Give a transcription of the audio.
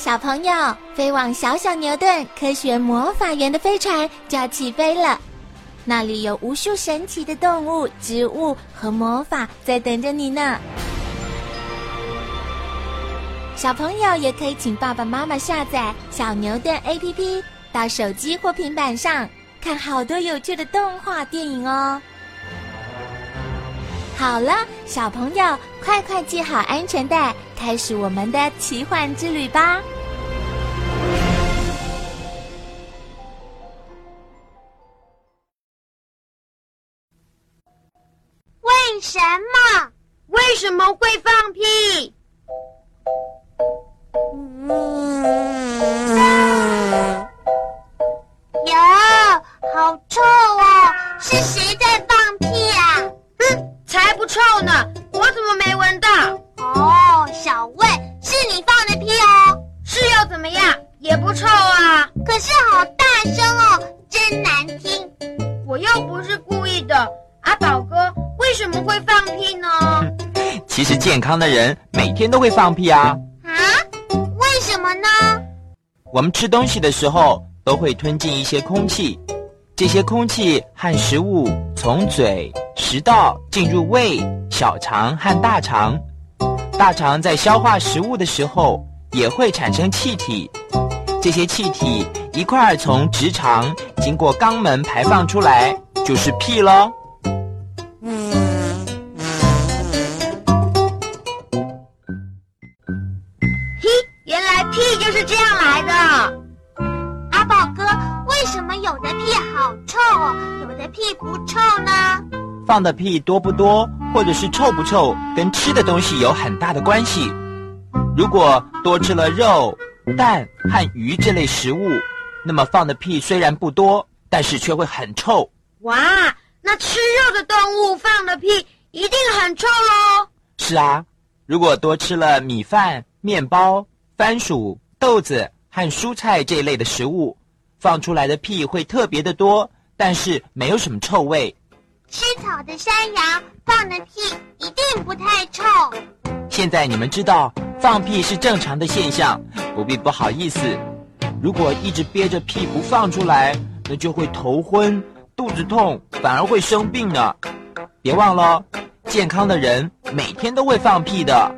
小朋友，飞往小小牛顿科学魔法园的飞船就要起飞了，那里有无数神奇的动物、植物和魔法在等着你呢。小朋友也可以请爸爸妈妈下载小牛顿 APP，到手机或平板上看好多有趣的动画电影哦。好了，小朋友，快快系好安全带，开始我们的奇幻之旅吧！什么？为什么会放屁？嗯哟，好臭哦！是谁在放屁啊？哼，才不臭呢！我怎么没闻到？哦，小魏，是你放的屁哦！是又怎么样？也不臭啊！可是好大声哦，真难听！我又不是故意的。阿宝哥，为什么会放屁呢？其实健康的人每天都会放屁啊。啊？为什么呢？我们吃东西的时候都会吞进一些空气，这些空气和食物从嘴、食道进入胃、小肠和大肠。大肠在消化食物的时候也会产生气体，这些气体一块儿从直肠经过肛门排放出来，就是屁喽。就是这样来的。阿宝哥，为什么有的屁好臭哦，有的屁不臭呢？放的屁多不多，或者是臭不臭，跟吃的东西有很大的关系。如果多吃了肉、蛋和鱼这类食物，那么放的屁虽然不多，但是却会很臭。哇，那吃肉的动物放的屁一定很臭喽！是啊，如果多吃了米饭、面包、番薯、豆子和蔬菜这一类的食物，放出来的屁会特别的多，但是没有什么臭味。吃草的山羊放的屁一定不太臭。现在你们知道放屁是正常的现象，不必不好意思。如果一直憋着屁不放出来，那就会头昏、肚子痛，反而会生病呢。别忘了，健康的人每天都会放屁的。